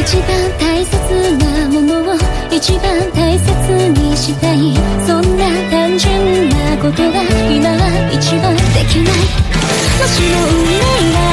一番大切なものを一番大切にしたい。そんな単純なことが今は一番できない。もしも運命が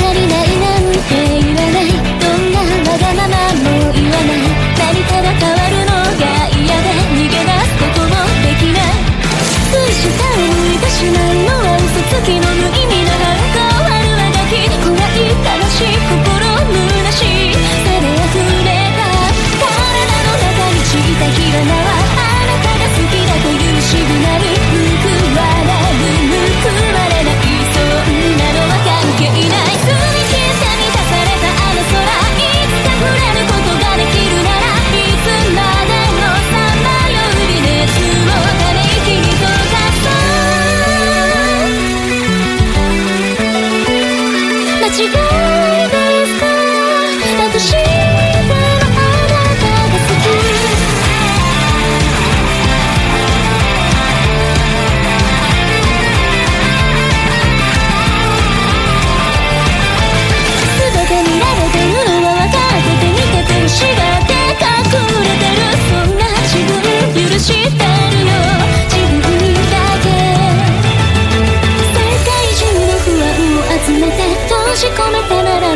足りない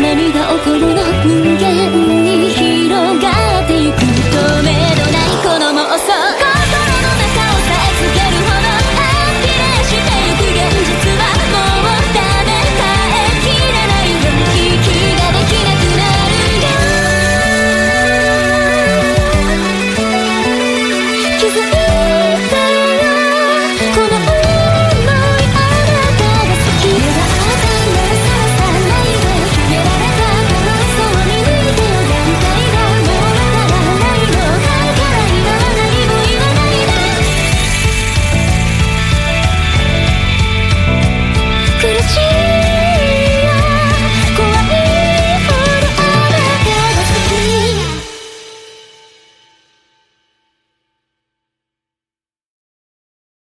波が起こる